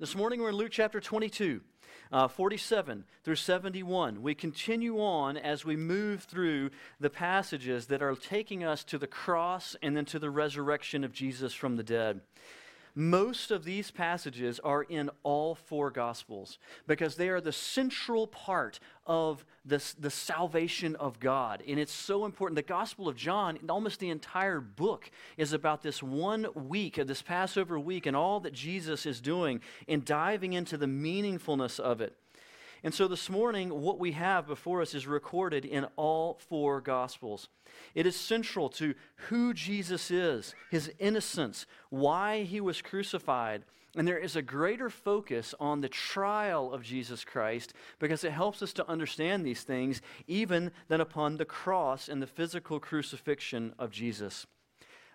This morning we're in Luke chapter 22, uh, 47 through 71. We continue on as we move through the passages that are taking us to the cross and then to the resurrection of Jesus from the dead. Most of these passages are in all four Gospels because they are the central part of this, the salvation of God. And it's so important. The Gospel of John, almost the entire book, is about this one week, of this Passover week, and all that Jesus is doing and diving into the meaningfulness of it. And so this morning, what we have before us is recorded in all four Gospels. It is central to who Jesus is, his innocence, why he was crucified. And there is a greater focus on the trial of Jesus Christ because it helps us to understand these things even than upon the cross and the physical crucifixion of Jesus.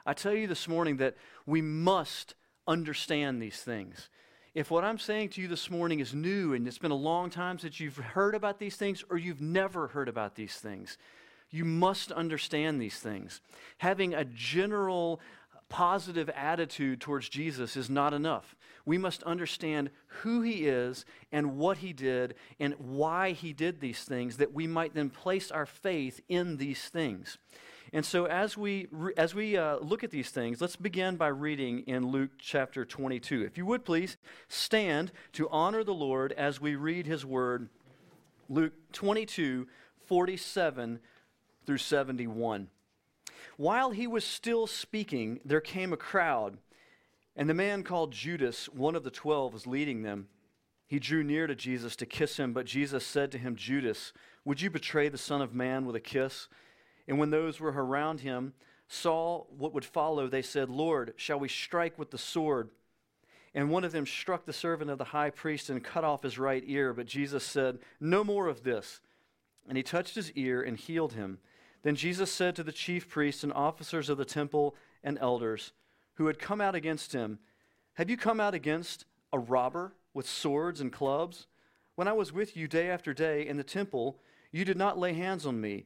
I tell you this morning that we must understand these things. If what I'm saying to you this morning is new and it's been a long time since you've heard about these things or you've never heard about these things, you must understand these things. Having a general positive attitude towards Jesus is not enough. We must understand who he is and what he did and why he did these things that we might then place our faith in these things. And so, as we, as we uh, look at these things, let's begin by reading in Luke chapter 22. If you would please stand to honor the Lord as we read his word, Luke 22, 47 through 71. While he was still speaking, there came a crowd, and the man called Judas, one of the twelve, was leading them. He drew near to Jesus to kiss him, but Jesus said to him, Judas, would you betray the Son of Man with a kiss? And when those were around him saw what would follow, they said, Lord, shall we strike with the sword? And one of them struck the servant of the high priest and cut off his right ear. But Jesus said, No more of this. And he touched his ear and healed him. Then Jesus said to the chief priests and officers of the temple and elders who had come out against him, Have you come out against a robber with swords and clubs? When I was with you day after day in the temple, you did not lay hands on me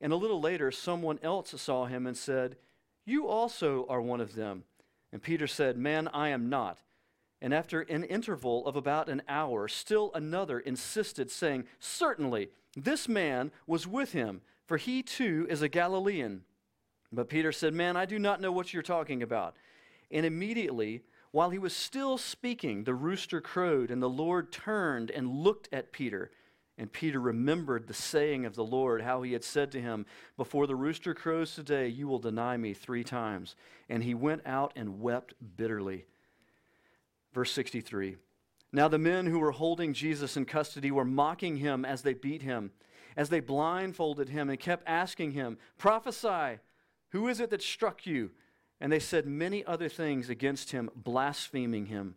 And a little later, someone else saw him and said, You also are one of them. And Peter said, Man, I am not. And after an interval of about an hour, still another insisted, saying, Certainly, this man was with him, for he too is a Galilean. But Peter said, Man, I do not know what you're talking about. And immediately, while he was still speaking, the rooster crowed, and the Lord turned and looked at Peter. And Peter remembered the saying of the Lord, how he had said to him, Before the rooster crows today, you will deny me three times. And he went out and wept bitterly. Verse 63 Now the men who were holding Jesus in custody were mocking him as they beat him, as they blindfolded him and kept asking him, Prophesy, who is it that struck you? And they said many other things against him, blaspheming him.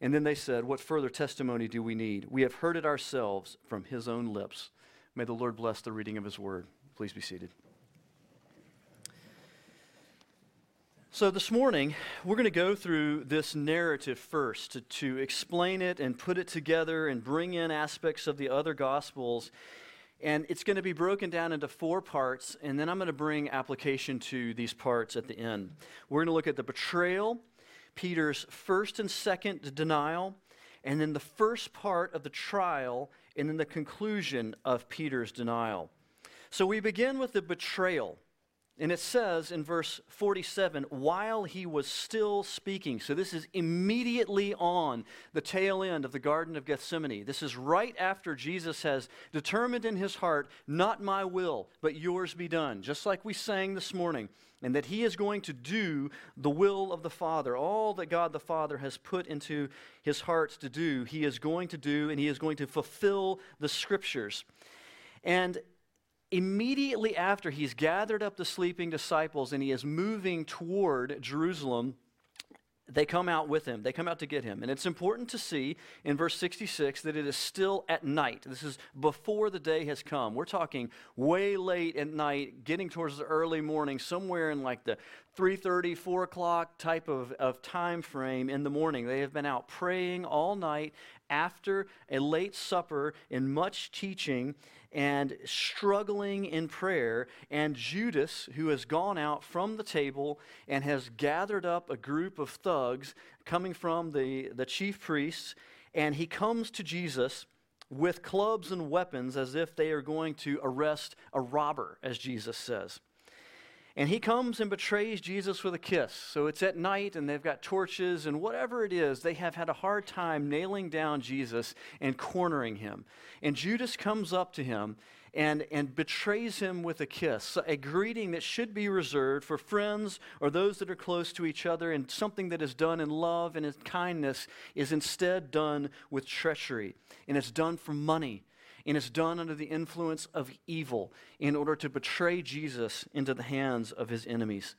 And then they said, What further testimony do we need? We have heard it ourselves from his own lips. May the Lord bless the reading of his word. Please be seated. So, this morning, we're going to go through this narrative first to, to, explain it and put it together and bring in aspects of the other Gospels. And it's going to be broken down into four parts, and then I'm going to bring application to these parts at the end. We're going to look at the betrayal, Peter's first and second denial, and then the first part of the trial, and then the conclusion of Peter's denial. So we begin with the betrayal. And it says in verse 47, while he was still speaking. So this is immediately on the tail end of the Garden of Gethsemane. This is right after Jesus has determined in his heart, not my will, but yours be done. Just like we sang this morning. And that he is going to do the will of the Father. All that God the Father has put into his heart to do, he is going to do, and he is going to fulfill the scriptures. And immediately after he's gathered up the sleeping disciples and he is moving toward Jerusalem, they come out with him. They come out to get him. And it's important to see in verse 66 that it is still at night. This is before the day has come. We're talking way late at night, getting towards the early morning, somewhere in like the 3.30, 4 o'clock type of, of time frame in the morning. They have been out praying all night after a late supper and much teaching and struggling in prayer, and Judas, who has gone out from the table and has gathered up a group of thugs coming from the, the chief priests, and he comes to Jesus with clubs and weapons as if they are going to arrest a robber, as Jesus says. And he comes and betrays Jesus with a kiss. So it's at night, and they've got torches, and whatever it is, they have had a hard time nailing down Jesus and cornering him. And Judas comes up to him and, and betrays him with a kiss, a greeting that should be reserved for friends or those that are close to each other, and something that is done in love and in kindness is instead done with treachery, and it's done for money and it's done under the influence of evil in order to betray Jesus into the hands of his enemies.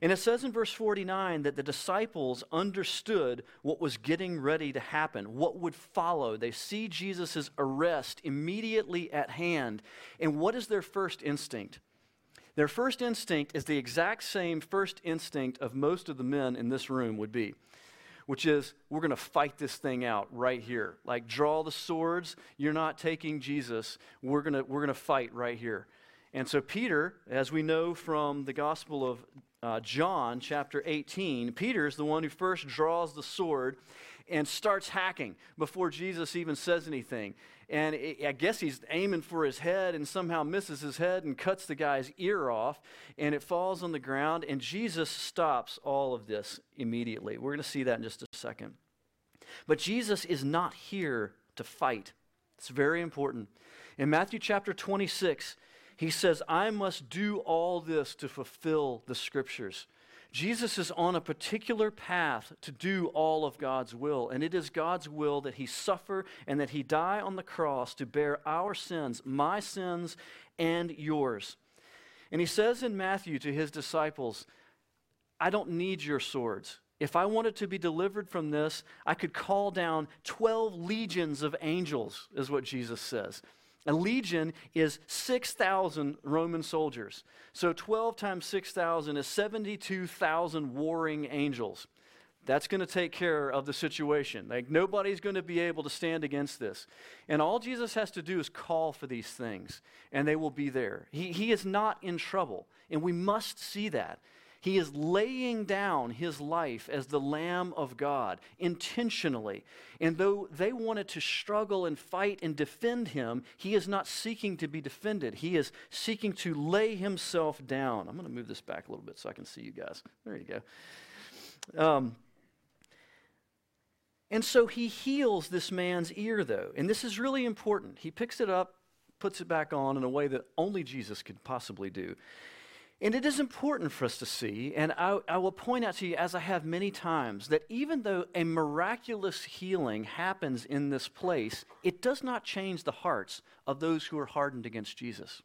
And it says in verse 49 that the disciples understood what was getting ready to happen, what would follow. They see Jesus' arrest immediately at hand. And what is their first instinct? Their first instinct is the exact same first instinct of most of the men in this room would be which is we're going to fight this thing out right here. Like draw the swords, you're not taking Jesus. We're going we're to fight right here. And so Peter, as we know from the Gospel of uh, John chapter 18, Peter is the one who first draws the sword and starts hacking before Jesus even says anything. And I guess he's aiming for his head and somehow misses his head and cuts the guy's ear off, and it falls on the ground. And Jesus stops all of this immediately. We're going to see that in just a second. But Jesus is not here to fight. It's very important. In Matthew chapter 26, he says, I must do all this to fulfill the scriptures. Jesus is on a particular path to do all of God's will, and it is God's will that he suffer and that he die on the cross to bear our sins, my sins and yours. And he says in Matthew to his disciples, I don't need your swords. If I wanted to be delivered from this, I could call down 12 legions of angels, is what Jesus says. A legion is 6,000 Roman soldiers. So 12 times 6,000 is 72,000 warring angels. That's going to take care of the situation. Like nobody's going to be able to stand against this. And all Jesus has to do is call for these things, and they will be there. He, he is not in trouble, and we must see that. He is laying down his life as the Lamb of God intentionally. And though they wanted to struggle and fight and defend him, he is not seeking to be defended. He is seeking to lay himself down. I'm going to move this back a little bit so I can see you guys. There you go. Um, and so he heals this man's ear, though. And this is really important. He picks it up, puts it back on in a way that only Jesus could possibly do. And it is important for us to see, and I, I, will point out to you, as I have many times, that even though a miraculous healing happens in this place, it does not change the hearts of those who are hardened against Jesus.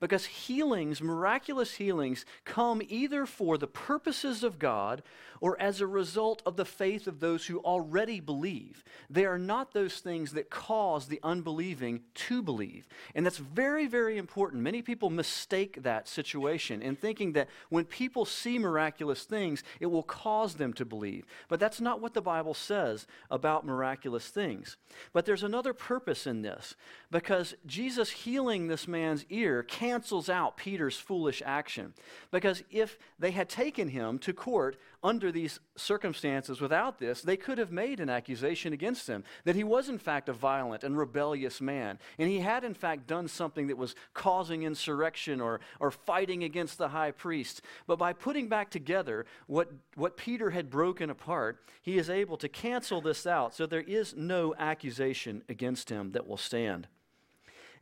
Because healings, miraculous healings, come either for the purposes of God or as a result of the faith of those who already believe. They are not those things that cause the unbelieving to believe. And that's very, very important. Many people mistake that situation in thinking that when people see miraculous things, it will cause them to believe. But that's not what the Bible says about miraculous things. But there's another purpose in this because Jesus healing this man's ear came cancels out Peter's foolish action. Because if they had taken him to court under these circumstances without this, they could have made an accusation against him that he was, in fact, a violent and rebellious man. And he had, in fact, done something that was causing insurrection or, or fighting against the high priest. But by putting back together what, what Peter had broken apart, he is able to cancel this out. So there is no accusation against him that will stand.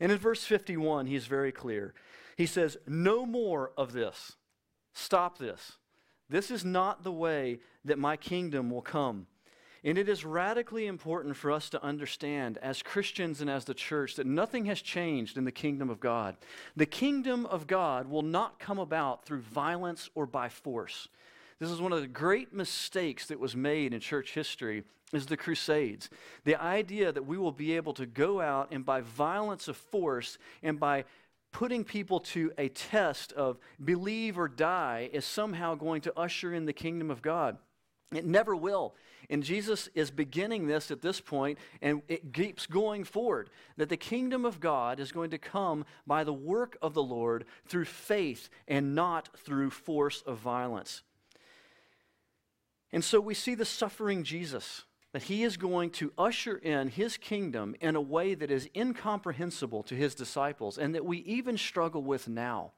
And in verse 51, he's very clear. He says, No more of this. Stop this. This is not the way that my kingdom will come. And it is radically important for us to understand, as Christians and as the church, that nothing has changed in the kingdom of God. The kingdom of God will not come about through violence or by force. This is one of the great mistakes that was made in church history is the crusades. The idea that we will be able to go out and by violence of force and by putting people to a test of believe or die is somehow going to usher in the kingdom of God. It never will. And Jesus is beginning this at this point, and it keeps going forward that the kingdom of God is going to come by the work of the Lord through faith and not through force of violence. And so we see the suffering Jesus that he is going to usher in his kingdom in a way that is incomprehensible to his disciples and that we even struggle with now.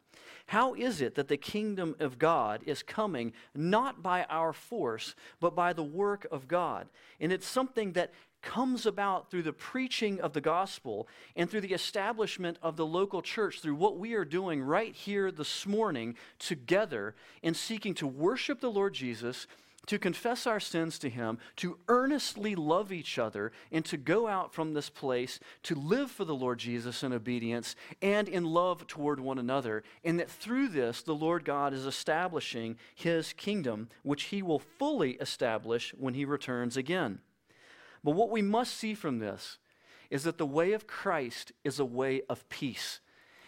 How is it that the kingdom of God is coming not by our force, but by the work of God? And it's something that comes about through the preaching of the gospel and through the establishment of the local church, through what we are doing right here this morning together in seeking to worship the Lord Jesus to confess our sins to Him, to earnestly love each other, and to go out from this place to live for the Lord Jesus in obedience and in love toward one another. And that through this, the Lord God is establishing His kingdom, which He will fully establish when He returns again. But what we must see from this is that the way of Christ is a way of peace.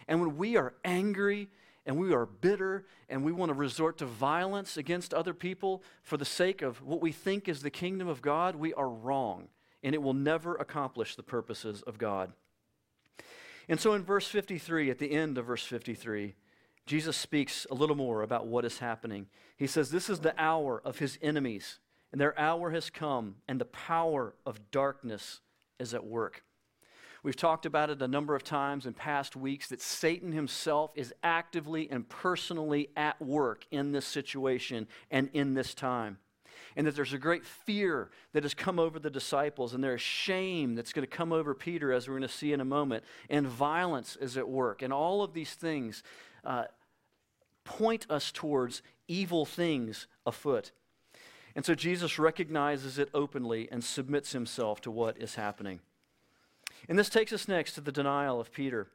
And when we are angry and we are bitter and we want to resort to violence against other people for the sake of what we think is the kingdom of God, we are wrong. And it will never accomplish the purposes of God. And so in verse 53, at the end of verse 53, Jesus speaks a little more about what is happening. He says, This is the hour of his enemies, and their hour has come, and the power of darkness is at work. We've talked about it a number of times in past weeks that Satan himself is actively and personally at work in this situation and in this time. And that there's a great fear that has come over the disciples, and there's shame that's going to come over Peter, as we're going to see in a moment, and violence is at work. And all of these things uh, point us towards evil things afoot. And so Jesus recognizes it openly and submits himself to what is happening. And this takes us next to the denial of Peter.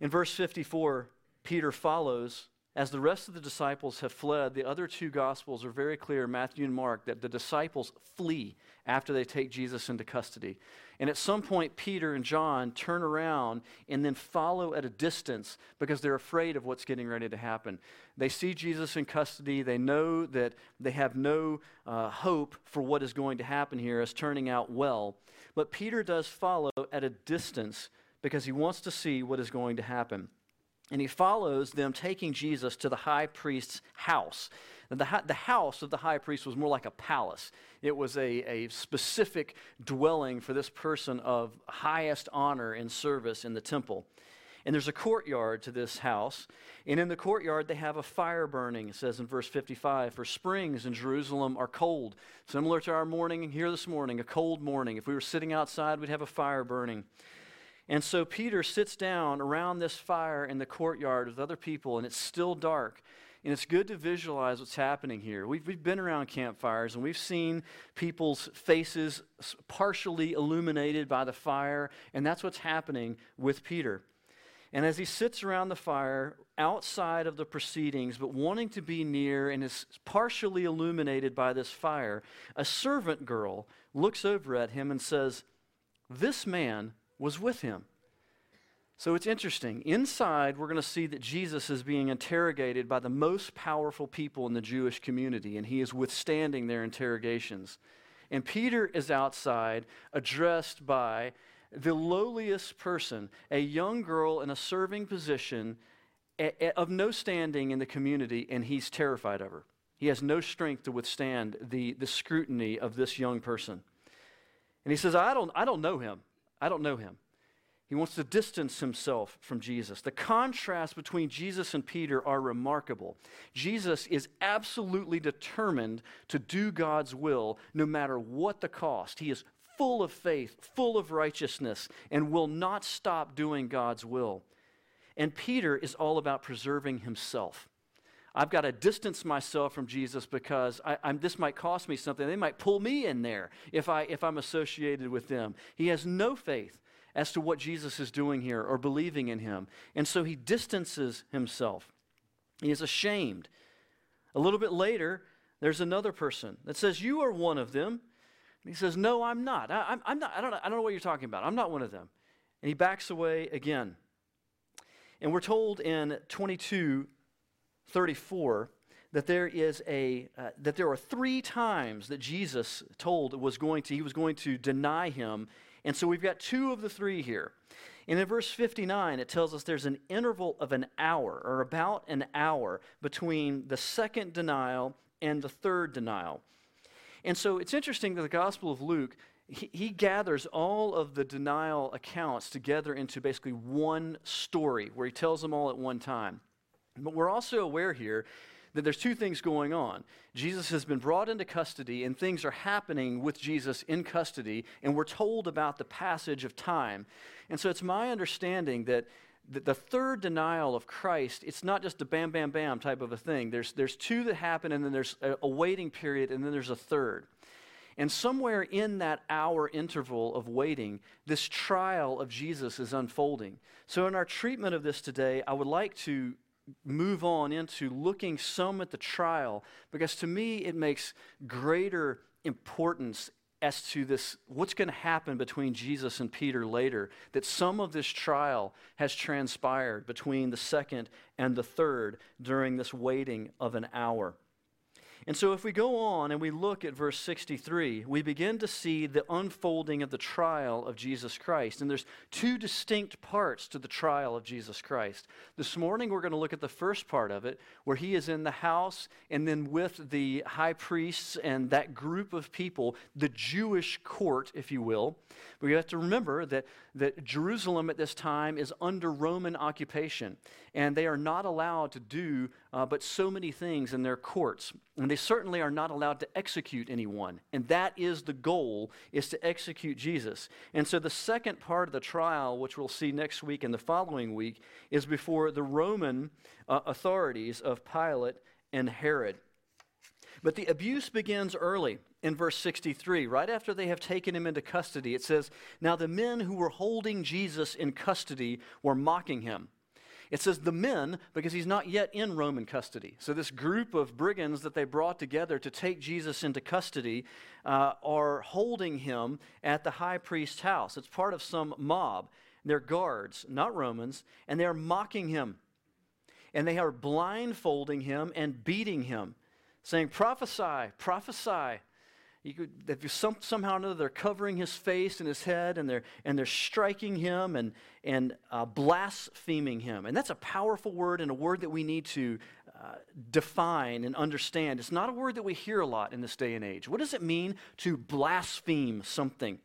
In verse 54, Peter follows. As the rest of the disciples have fled, the other two gospels are very clear, Matthew and Mark, that the disciples flee after they take Jesus into custody. And at some point, Peter and John turn around and then follow at a distance because they're afraid of what's getting ready to happen. They see Jesus in custody. They know that they have no uh, hope for what is going to happen here as turning out well. But Peter does follow at a distance because he wants to see what is going to happen. And he follows them taking Jesus to the high priest's house. The, the house of the high priest was more like a palace. It was a, a specific dwelling for this person of highest honor and service in the temple. And there's a courtyard to this house. And in the courtyard, they have a fire burning, it says in verse 55. For springs in Jerusalem are cold, similar to our morning here this morning, a cold morning. If we were sitting outside, we'd have a fire burning. And so Peter sits down around this fire in the courtyard with other people, and it's still dark. And it's good to visualize what's happening here. We've, we've been around campfires and we've seen people's faces partially illuminated by the fire, and that's what's happening with Peter. And as he sits around the fire outside of the proceedings, but wanting to be near and is partially illuminated by this fire, a servant girl looks over at him and says, This man was with him. So it's interesting. Inside, we're going to see that Jesus is being interrogated by the most powerful people in the Jewish community, and he is withstanding their interrogations. And Peter is outside, addressed by the lowliest person, a young girl in a serving position, of no standing in the community, and he's terrified of her. He has no strength to withstand the, the scrutiny of this young person. And he says, I don't, I don't know him. I don't know him. He wants to distance himself from Jesus. The contrast between Jesus and Peter are remarkable. Jesus is absolutely determined to do God's will no matter what the cost. He is full of faith, full of righteousness, and will not stop doing God's will. And Peter is all about preserving himself. I've got to distance myself from Jesus because I, this might cost me something. They might pull me in there if, I, if I'm associated with them. He has no faith as to what Jesus is doing here or believing in him. And so he distances himself. He is ashamed. A little bit later, there's another person that says, You are one of them. And he says, No, I'm not. I, am not. I don't, I don't know what you're talking about. I'm not one of them. And he backs away again. And we're told in 22 34 that there is a uh, that there are three times that Jesus told was going to he was going to deny him and so we've got two of the three here. And in verse 59, it tells us there's an interval of an hour, or about an hour, between the second denial and the third denial. And so it's interesting that the Gospel of Luke, he, he gathers all of the denial accounts together into basically one story where he tells them all at one time. But we're also aware here that there's two things going on. Jesus has been brought into custody, and things are happening with Jesus in custody, and we're told about the passage of time. And so it's my understanding that the third denial of Christ, it's not just a bam, bam, bam type of a thing. There's, there's two that happen, and then there's a, a waiting period, and then there's a third. And somewhere in that hour interval of waiting, this trial of Jesus is unfolding. So, in our treatment of this today, I would like to move on into looking some at the trial because to me it makes greater importance as to this what's going to happen between Jesus and Peter later that some of this trial has transpired between the second and the third during this waiting of an hour and so, if we go on and we look at verse 63, we begin to see the unfolding of the trial of Jesus Christ. And there's two distinct parts to the trial of Jesus Christ. This morning, we're going to look at the first part of it, where he is in the house and then with the high priests and that group of people, the Jewish court, if you will. But you have to remember that, that Jerusalem at this time is under Roman occupation, and they are not allowed to do uh, but so many things in their courts. And they certainly are not allowed to execute anyone. And that is the goal, is to execute Jesus. And so the second part of the trial, which we'll see next week and the following week, is before the Roman uh, authorities of Pilate and Herod. But the abuse begins early in verse 63. Right after they have taken him into custody, it says, Now the men who were holding Jesus in custody were mocking him. It says the men because he's not yet in Roman custody. So, this group of brigands that they brought together to take Jesus into custody uh, are holding him at the high priest's house. It's part of some mob. They're guards, not Romans, and they're mocking him. And they are blindfolding him and beating him, saying, Prophesy, prophesy. You could, some, somehow or another, they're covering his face and his head, and they're, and they're striking him and, and uh, blaspheming him. And that's a powerful word and a word that we need to uh, define and understand. It's not a word that we hear a lot in this day and age. What does it mean to blaspheme something?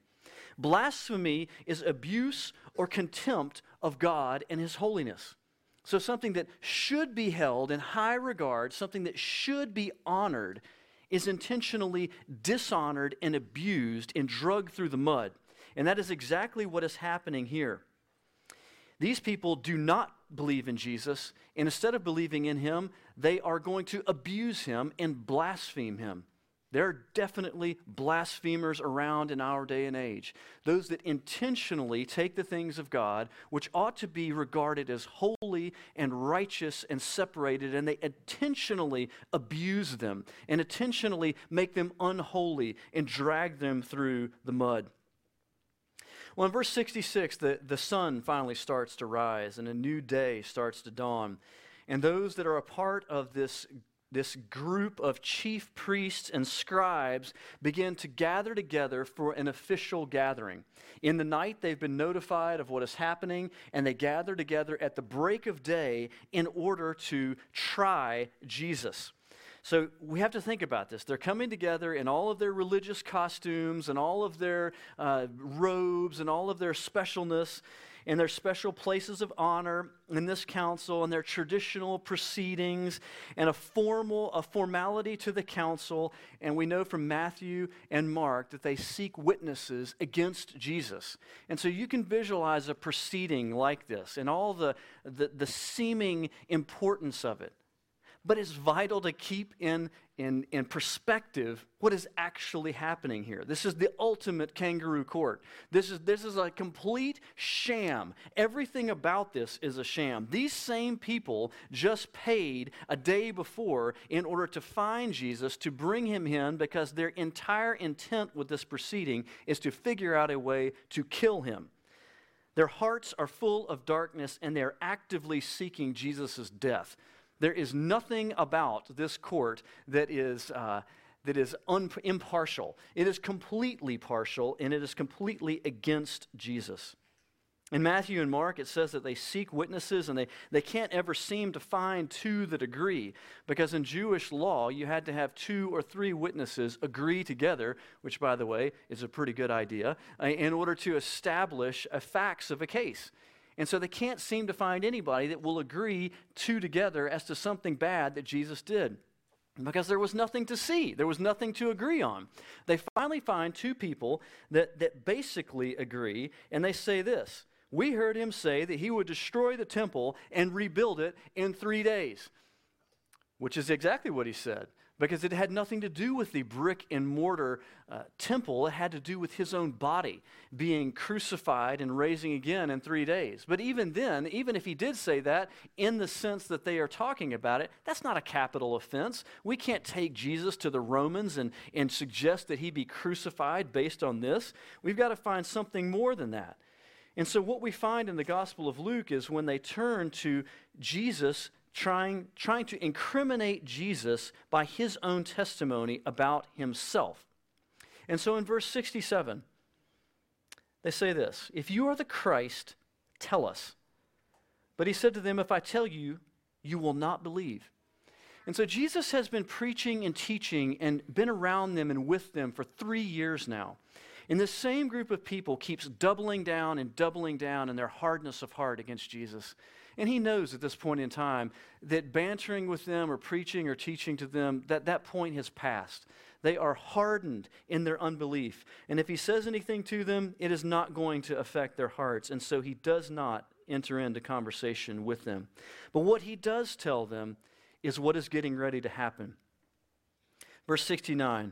Blasphemy is abuse or contempt of God and his holiness. So, something that should be held in high regard, something that should be honored, is intentionally dishonored and abused and drugged through the mud. And that is exactly what is happening here. These people do not believe in Jesus, and instead of believing in him, they are going to abuse him and blaspheme him. There are definitely blasphemers around in our day and age. Those that intentionally take the things of God, which ought to be regarded as holy and righteous and separated, and they intentionally abuse them and intentionally make them unholy and drag them through the mud. Well, in verse 66, the, the sun finally starts to rise and a new day starts to dawn. And those that are a part of this this group of chief priests and scribes begin to gather together for an official gathering. In the night, they've been notified of what is happening, and they gather together at the break of day in order to try Jesus. So we have to think about this. They're coming together in all of their religious costumes and all of their uh, robes and all of their specialness and their special places of honor in this council and their traditional proceedings and a formal a formality to the council and we know from Matthew and Mark that they seek witnesses against Jesus. And so you can visualize a proceeding like this and all the, the, the seeming importance of it but it's vital to keep in, in, in perspective what is actually happening here. This is the ultimate kangaroo court. This is, this is a complete sham. Everything about this is a sham. These same people just paid a day before in order to find Jesus, to bring him in, because their entire intent with this proceeding is to figure out a way to kill him. Their hearts are full of darkness and they're actively seeking Jesus' death. There is nothing about this court that is, uh, that is un- impartial. It is completely partial and it is completely against Jesus. In Matthew and Mark, it says that they seek witnesses and they, they can't ever seem to find two that agree. Because in Jewish law, you had to have two or three witnesses agree together, which, by the way, is a pretty good idea, uh, in order to establish a facts of a case. And so they can't seem to find anybody that will agree two together as to something bad that Jesus did. Because there was nothing to see, there was nothing to agree on. They finally find two people that, that basically agree, and they say this We heard him say that he would destroy the temple and rebuild it in three days, which is exactly what he said because it had nothing to do with the brick and mortar uh, temple. It had to do with his own body being crucified and raising again in three days. But even then, even if he did say that in the sense that they are talking about it, that's not a capital offense. We can't take Jesus to the Romans and, and suggest that he be crucified based on this. We've got to find something more than that. And so, what we find in the Gospel of Luke is when they turn to Jesus trying, trying to incriminate Jesus by his own testimony about himself. And so in verse 67, they say this If you are the Christ, tell us. But he said to them, If I tell you, you will not believe. And so Jesus has been preaching and teaching and been around them and with them for three years now. And this same group of people keeps doubling down and doubling down in their hardness of heart against Jesus. And he knows at this point in time that bantering with them or preaching or teaching to them, that that point has passed. They are hardened in their unbelief. And if he says anything to them, it is not going to affect their hearts. And so he does not enter into conversation with them. But what he does tell them is what is getting ready to happen. Verse 69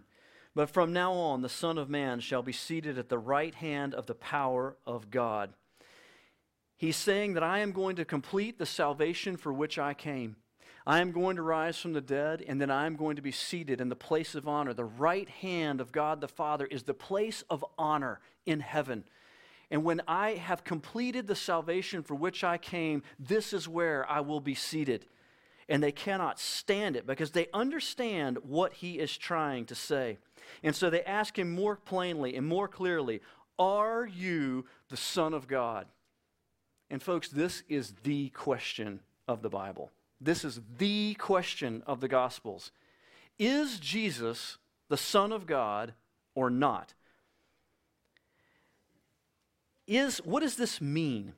But from now on, the Son of Man shall be seated at the right hand of the power of God. He's saying that I am going to complete the salvation for which I came. I am going to rise from the dead, and then I am going to be seated in the place of honor. The right hand of God the Father is the place of honor in heaven. And when I have completed the salvation for which I came, this is where I will be seated. And they cannot stand it because they understand what he is trying to say. And so they ask him more plainly and more clearly Are you the Son of God? And, folks, this is the question of the Bible. This is the question of the Gospels. Is Jesus the Son of God or not? Is, what does this mean?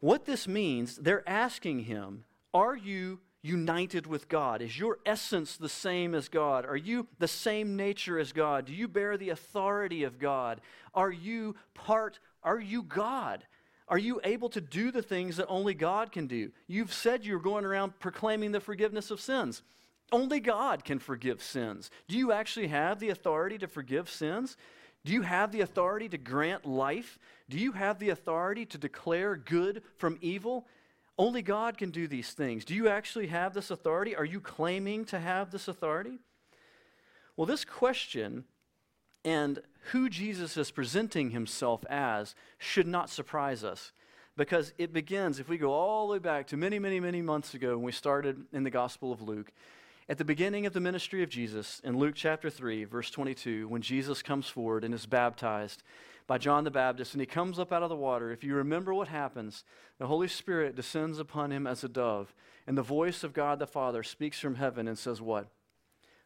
What this means, they're asking him, Are you united with God? Is your essence the same as God? Are you the same nature as God? Do you bear the authority of God? Are you part, are you God? Are you able to do the things that only God can do? You've said you're going around proclaiming the forgiveness of sins. Only God can forgive sins. Do you actually have the authority to forgive sins? Do you have the authority to grant life? Do you have the authority to declare good from evil? Only God can do these things. Do you actually have this authority? Are you claiming to have this authority? Well, this question and who Jesus is presenting himself as should not surprise us because it begins, if we go all the way back to many, many, many months ago when we started in the Gospel of Luke, At the beginning of the ministry of Jesus, in Luke chapter 3, verse 22, when Jesus comes forward and is baptized by John the Baptist, and he comes up out of the water, if you remember what happens, the Holy Spirit descends upon him as a dove, and the voice of God the Father speaks from heaven and says, What?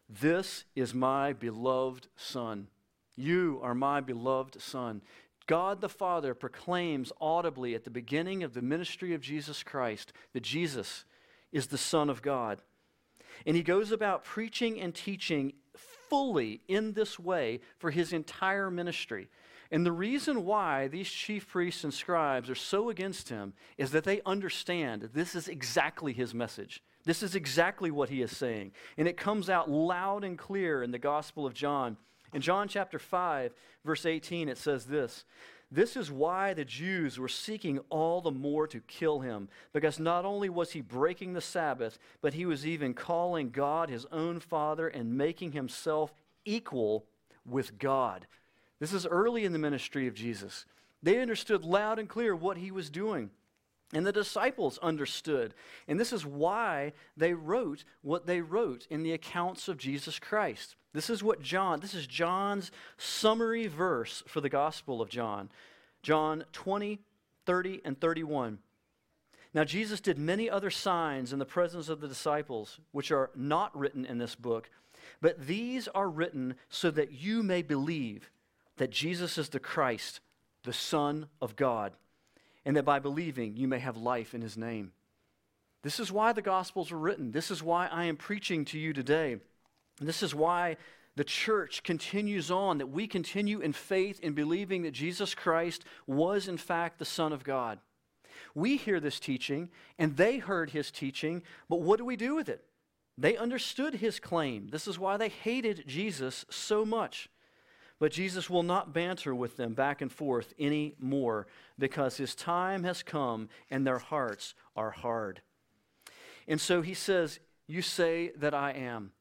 This is my beloved Son. You are my beloved Son. God the Father proclaims audibly at the beginning of the ministry of Jesus Christ that Jesus is the Son of God. And he goes about preaching and teaching fully in this way for his entire ministry. And the reason why these chief priests and scribes are so against him is that they understand this is exactly his message. This is exactly what he is saying. And it comes out loud and clear in the Gospel of John. In John chapter 5, verse 18, it says this this is why the Jews were seeking all the more to kill him, because not only was he breaking the Sabbath, but he was even calling God his own Father and making himself equal with God. This is early in the ministry of Jesus. They understood loud and clear what he was doing. And the disciples understood. And this is why they wrote what they wrote in the accounts of Jesus Christ. This is what John, this is John's summary verse for the Gospel of John. John 20, 30, and 31. Now, Jesus did many other signs in the presence of the disciples, which are not written in this book, but these are written so that you may believe that Jesus is the Christ, the Son of God and that by believing you may have life in his name. This is why the Gospels were written. This is why I am preaching to you today. This is why the church continues on, that we continue in faith in believing that Jesus Christ was, in fact, the Son of God. We hear this teaching, and they heard his teaching, but what do we do with it? They understood his claim. This is why they hated Jesus so much. But Jesus will not banter with them back and forth any more because his time has come and their hearts are hard. And so he says, You say that I am.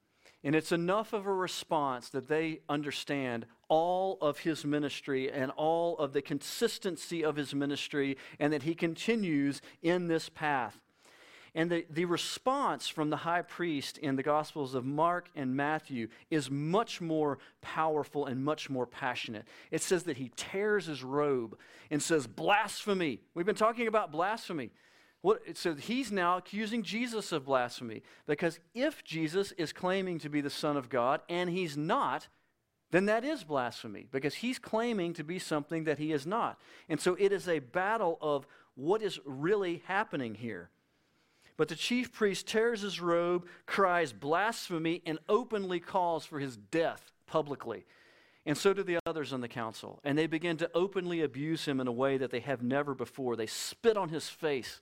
And it's enough of a response that they understand all of his ministry and all of the consistency of his ministry and that he continues in this path. And the, the response from the high priest in the Gospels of Mark and Matthew is much more powerful and much more passionate. It says that he tears his robe and says, Blasphemy. We've been talking about blasphemy. What, so he's now accusing Jesus of blasphemy because if Jesus is claiming to be the Son of God and he's not, then that is blasphemy because he's claiming to be something that he is not. And so it is a battle of what is really happening here. But the chief priest tears his robe, cries blasphemy, and openly calls for his death publicly. And so do the others on the council. And they begin to openly abuse him in a way that they have never before. They spit on his face.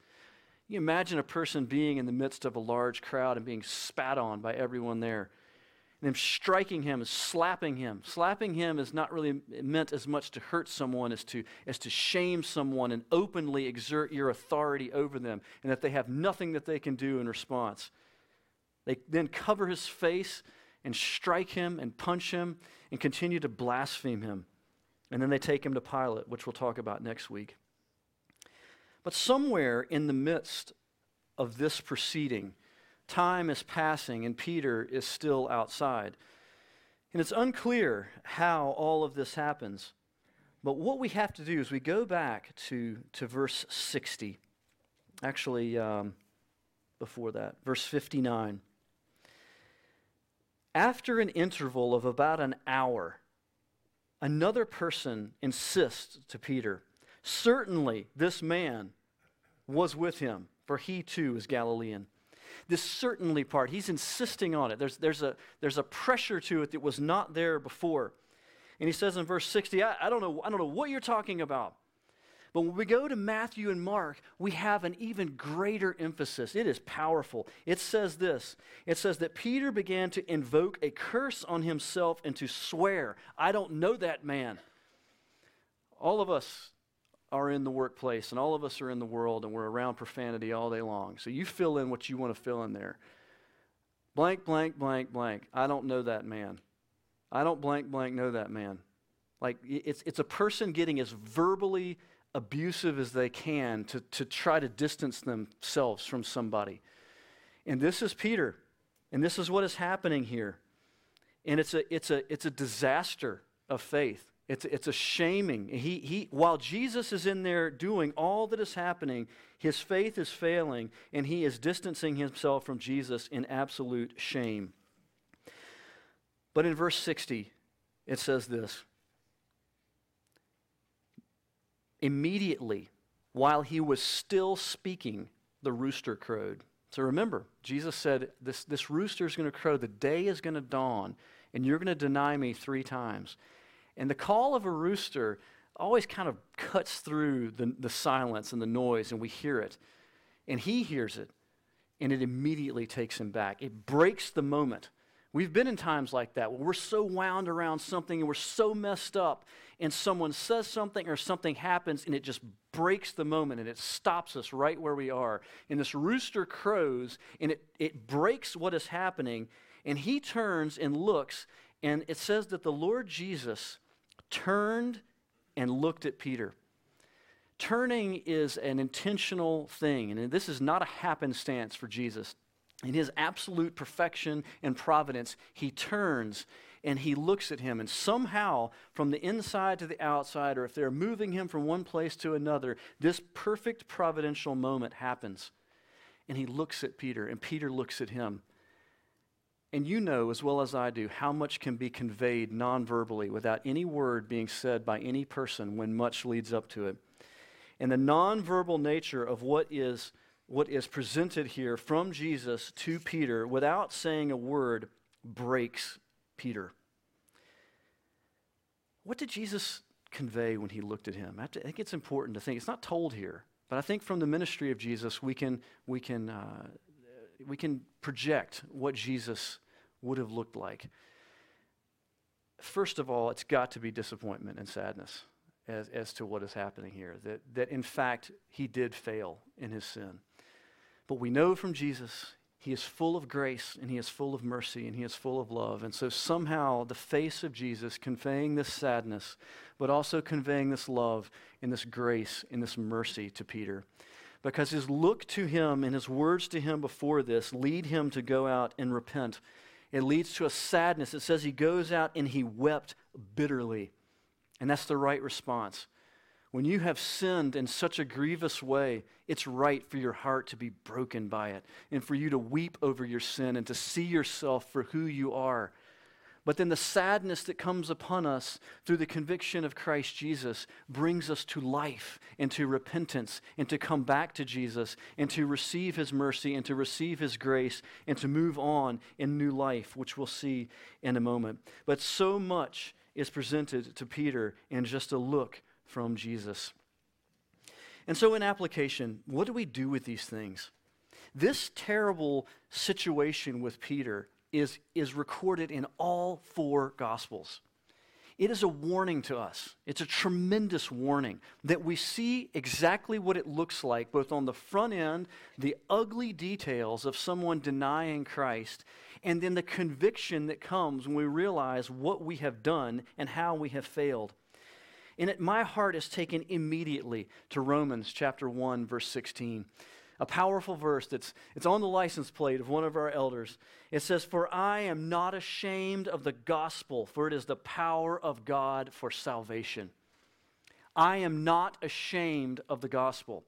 You imagine a person being in the midst of a large crowd and being spat on by everyone there them striking him, slapping him. Slapping him is not really meant as much to hurt someone as to, as to shame someone and openly exert your authority over them, and that they have nothing that they can do in response. They then cover his face and strike him and punch him and continue to blaspheme him. And then they take him to Pilate, which we'll talk about next week. But somewhere in the midst of this proceeding, Time is passing, and Peter is still outside. And it's unclear how all of this happens. But what we have to do is we go back to, to verse 60. Actually, um, before that, verse 59. After an interval of about an hour, another person insists to Peter, Certainly this man was with him, for he too is Galilean this certainly part. He's insisting on it. There's, there's, a, there's a pressure to it that was not there before. And he says in verse 60, I, I, don't know, I don't know what you're talking about. But when we go to Matthew and Mark, we have an even greater emphasis. It is powerful. It says this it says that Peter began to invoke a curse on himself and to swear, I don't know that man. All of us are in the workplace and all of us are in the world and we're around profanity all day long. So you fill in what you want to fill in there. Blank, blank, blank, blank. I don't know that man. I don't blank, blank know that man. Like it's, it's a person getting as verbally abusive as they can to, to try to distance themselves from somebody. And this is Peter. And this is what is happening here. And it's a, it's a, it's a disaster of faith. It's, it's a shaming. He, he, while Jesus is in there doing all that is happening, his faith is failing, and he is distancing himself from Jesus in absolute shame. But in verse 60, it says this Immediately, while he was still speaking, the rooster crowed. So remember, Jesus said, This, this rooster is going to crow, the day is going to dawn, and you're going to deny me three times. And the call of a rooster always kind of cuts through the, the silence and the noise, and we hear it. And he hears it, and it immediately takes him back. It breaks the moment. We've been in times like that where we're so wound around something and we're so messed up, and someone says something or something happens, and it just breaks the moment and it stops us right where we are. And this rooster crows, and it, it breaks what is happening, and he turns and looks, and it says that the Lord Jesus turned and looked at Peter. Turning is an intentional thing, and this is not a happenstance for Jesus. In his absolute perfection and providence, he turns and he looks at him, and somehow, from the inside to the outside, or if they're moving him from one place to another, this perfect providential moment happens. And he looks at Peter, and Peter looks at him. And you know as well as I do how much can be conveyed non-verbally without any word being said by any person when much leads up to it. And the non-verbal nature of what is, what is presented here from Jesus to Peter without saying a word breaks Peter. What did Jesus convey when he looked at him? I think it's important to think. It's not told here, but I think from the ministry of Jesus, we can, we can, uh, we can project what Jesus would have looked like. First of all, it's got to be disappointment and sadness as, as to what is happening here. That, that in fact, he did fail in his sin. But we know from Jesus, he is full of grace and he is full of mercy and he is full of love. And so somehow the face of Jesus conveying this sadness, but also conveying this love and this grace and this mercy to Peter. Because his look to him and his words to him before this lead him to go out and repent it leads to a sadness. It says he goes out and he wept bitterly. And that's the right response. When you have sinned in such a grievous way, it's right for your heart to be broken by it and for you to weep over your sin and to see yourself for who you are but then the sadness that comes upon us through the conviction of Christ Jesus brings us to life and to repentance and to come back to Jesus and to receive his mercy and to receive his grace and to move on in new life, which we'll see in a moment. But so much is presented to Peter in just a look from Jesus. And so, in application, what do we do with these things? This terrible situation with Peter is, is recorded in all four Gospels. It is a warning to us. It's a tremendous warning that we see exactly what it looks like, both on the front end, the ugly details of someone denying Christ, and then the conviction that comes when we realize what we have done and how we have failed. And it, my heart is taken immediately to Romans chapter 1, verse 16 a powerful verse that's it's on the license plate of one of our elders. It says, For I am not ashamed of the gospel, for it is the power of God for salvation. I am not ashamed of the gospel.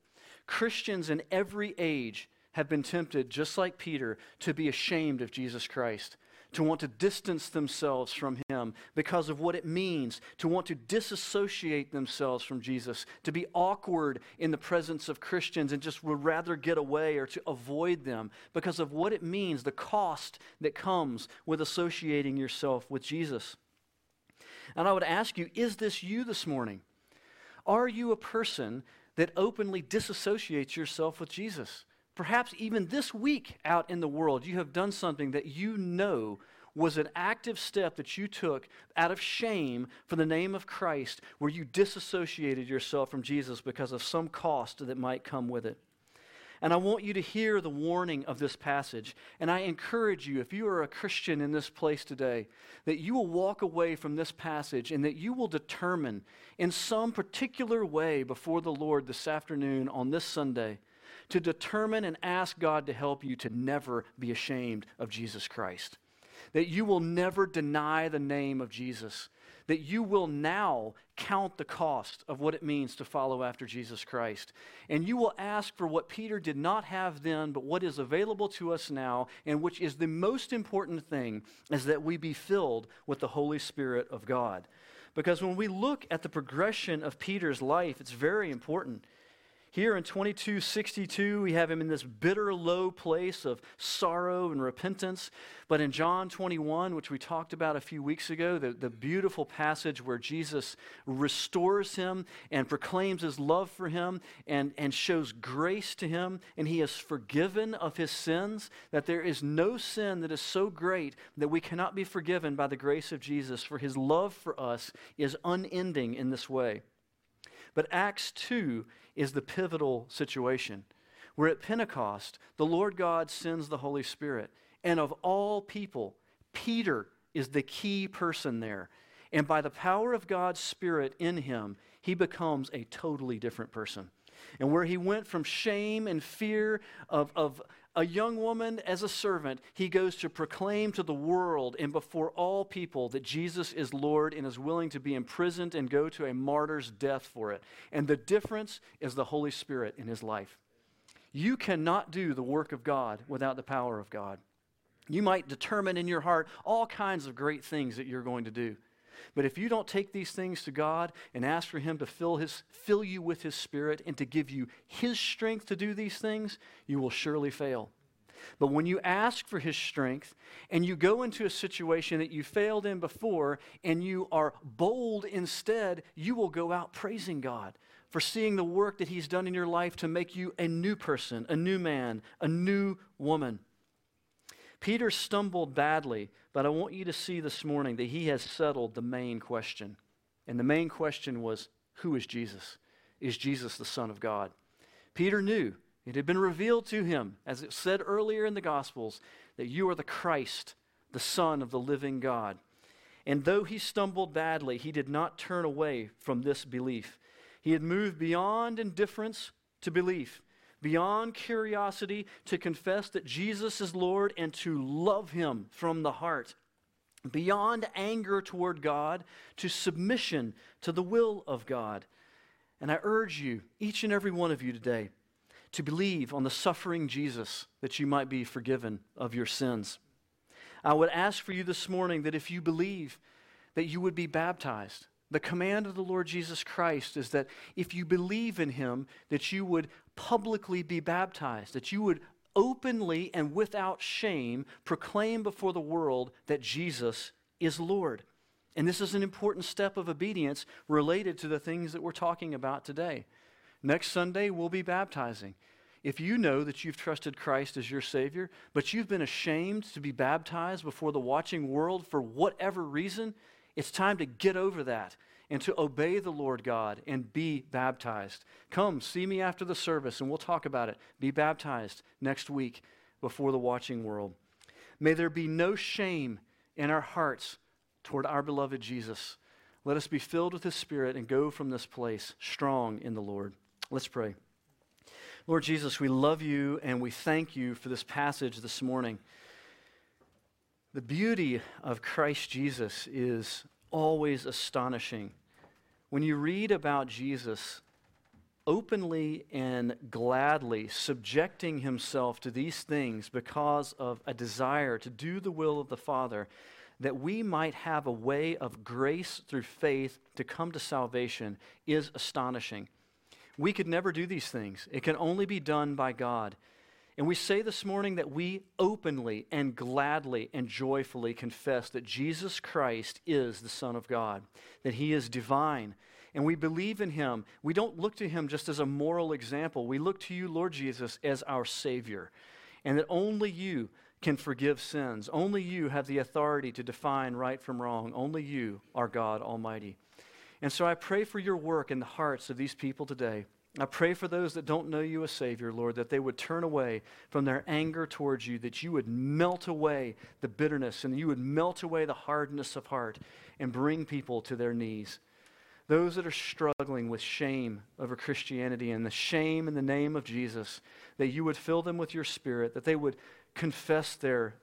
Christians in every age have been tempted, just like Peter, to be ashamed of Jesus Christ to want to distance themselves from Him because of what it means, to want to disassociate themselves from Jesus, to be awkward in the presence of Christians and just would rather get away or to avoid them because of what it means, the cost that comes with associating yourself with Jesus. And I would ask you, is this you this morning? Are you a person that openly disassociates yourself with Jesus? Perhaps even this week out in the world, you have done something that you know was an active step that you took out of shame for the name of Christ, where you disassociated yourself from Jesus because of some cost that might come with it. And I want you to hear the warning of this passage. And I encourage you, if you are a Christian in this place today, that you will walk away from this passage and that you will determine in some particular way before the Lord this afternoon on this Sunday to determine and ask God to help you to never be ashamed of Jesus Christ. That you will never deny the name of Jesus. That you will now count the cost of what it means to follow after Jesus Christ. And you will ask for what Peter did not have then, but what is available to us now, and which is the most important thing, is that we be filled with the Holy Spirit of God. Because when we look at the progression of Peter's life, it's very important. Here in 2262, we have him in this bitter, low place of sorrow and repentance. But in John 21, which we talked about a few weeks ago, the, the beautiful passage where Jesus restores him and proclaims his love for him and, and shows grace to him, and he is forgiven of his sins, that there is no sin that is so great that we cannot be forgiven by the grace of Jesus, for his love for us is unending in this way. But Acts 2 is the pivotal situation where at Pentecost, the Lord God sends the Holy Spirit. And of all people, Peter is the key person there. And by the power of God's Spirit in him, he becomes a totally different person. And where he went from shame and fear of, of a young woman as a servant, he goes to proclaim to the world and before all people that Jesus is Lord and is willing to be imprisoned and go to a martyr's death for it. And the difference is the Holy Spirit in his life. You cannot do the work of God without the power of God. You might determine in your heart all kinds of great things that you're going to do. But if you don't take these things to God and ask for Him to fill, his, fill you with His Spirit and to give you His strength to do these things, you will surely fail. But when you ask for His strength and you go into a situation that you failed in before and you are bold instead, you will go out praising God for seeing the work that He's done in your life to make you a new person, a new man, a new woman. Peter stumbled badly, but I want you to see this morning that he has settled the main question. And the main question was who is Jesus? Is Jesus the Son of God? Peter knew it had been revealed to him, as it said earlier in the Gospels, that you are the Christ, the Son of the living God. And though he stumbled badly, he did not turn away from this belief. He had moved beyond indifference to belief beyond curiosity, to confess that Jesus is Lord and to love Him from the heart, beyond anger toward God, to submission to the will of God. And I urge you, each and every one of you today, to believe on the suffering Jesus that you might be forgiven of your sins. I would ask for you this morning that if you believe, that you would be baptized. The command of the Lord Jesus Christ is that if you believe in him, that you would publicly be baptized, that you would openly and without shame proclaim before the world that Jesus is Lord. And this is an important step of obedience related to the things that we're talking about today. Next Sunday, we'll be baptizing. If you know that you've trusted Christ as your Savior, but you've been ashamed to be baptized before the watching world for whatever reason, it's time to get over that and to obey the Lord God and be baptized. Come, see me after the service and we'll talk about it. Be baptized next week before the watching world. May there be no shame in our hearts toward our beloved Jesus. Let us be filled with His Spirit and go from this place strong in the Lord. Let's pray. Lord Jesus, we love you and we thank you for this passage this morning. The beauty of Christ Jesus is always astonishing. When you read about Jesus openly and gladly subjecting himself to these things because of a desire to do the will of the Father, that we might have a way of grace through faith to come to salvation is astonishing. We could never do these things, it can only be done by God. And we say this morning that we openly and gladly and joyfully confess that Jesus Christ is the Son of God, that He is divine, and we believe in Him. We don't look to Him just as a moral example, we look to you, Lord Jesus, as our Savior, and that only you can forgive sins. Only you have the authority to define right from wrong. Only you are God Almighty. And so I pray for your work in the hearts of these people today. I pray for those that don't know you as Savior, Lord, that they would turn away from their anger towards you, that you would melt away the bitterness and you would melt away the hardness of heart and bring people to their knees. those that are struggling with shame over Christianity and the shame in the name of Jesus, that you would fill them with your spirit, that they would confess their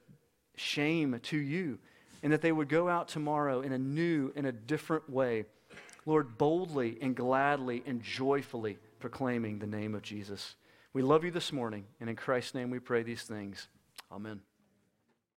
shame to you, and that they would go out tomorrow in a new, in a different way. Lord, boldly and gladly and joyfully proclaiming the name of Jesus. We love you this morning, and in Christ's name we pray these things. Amen.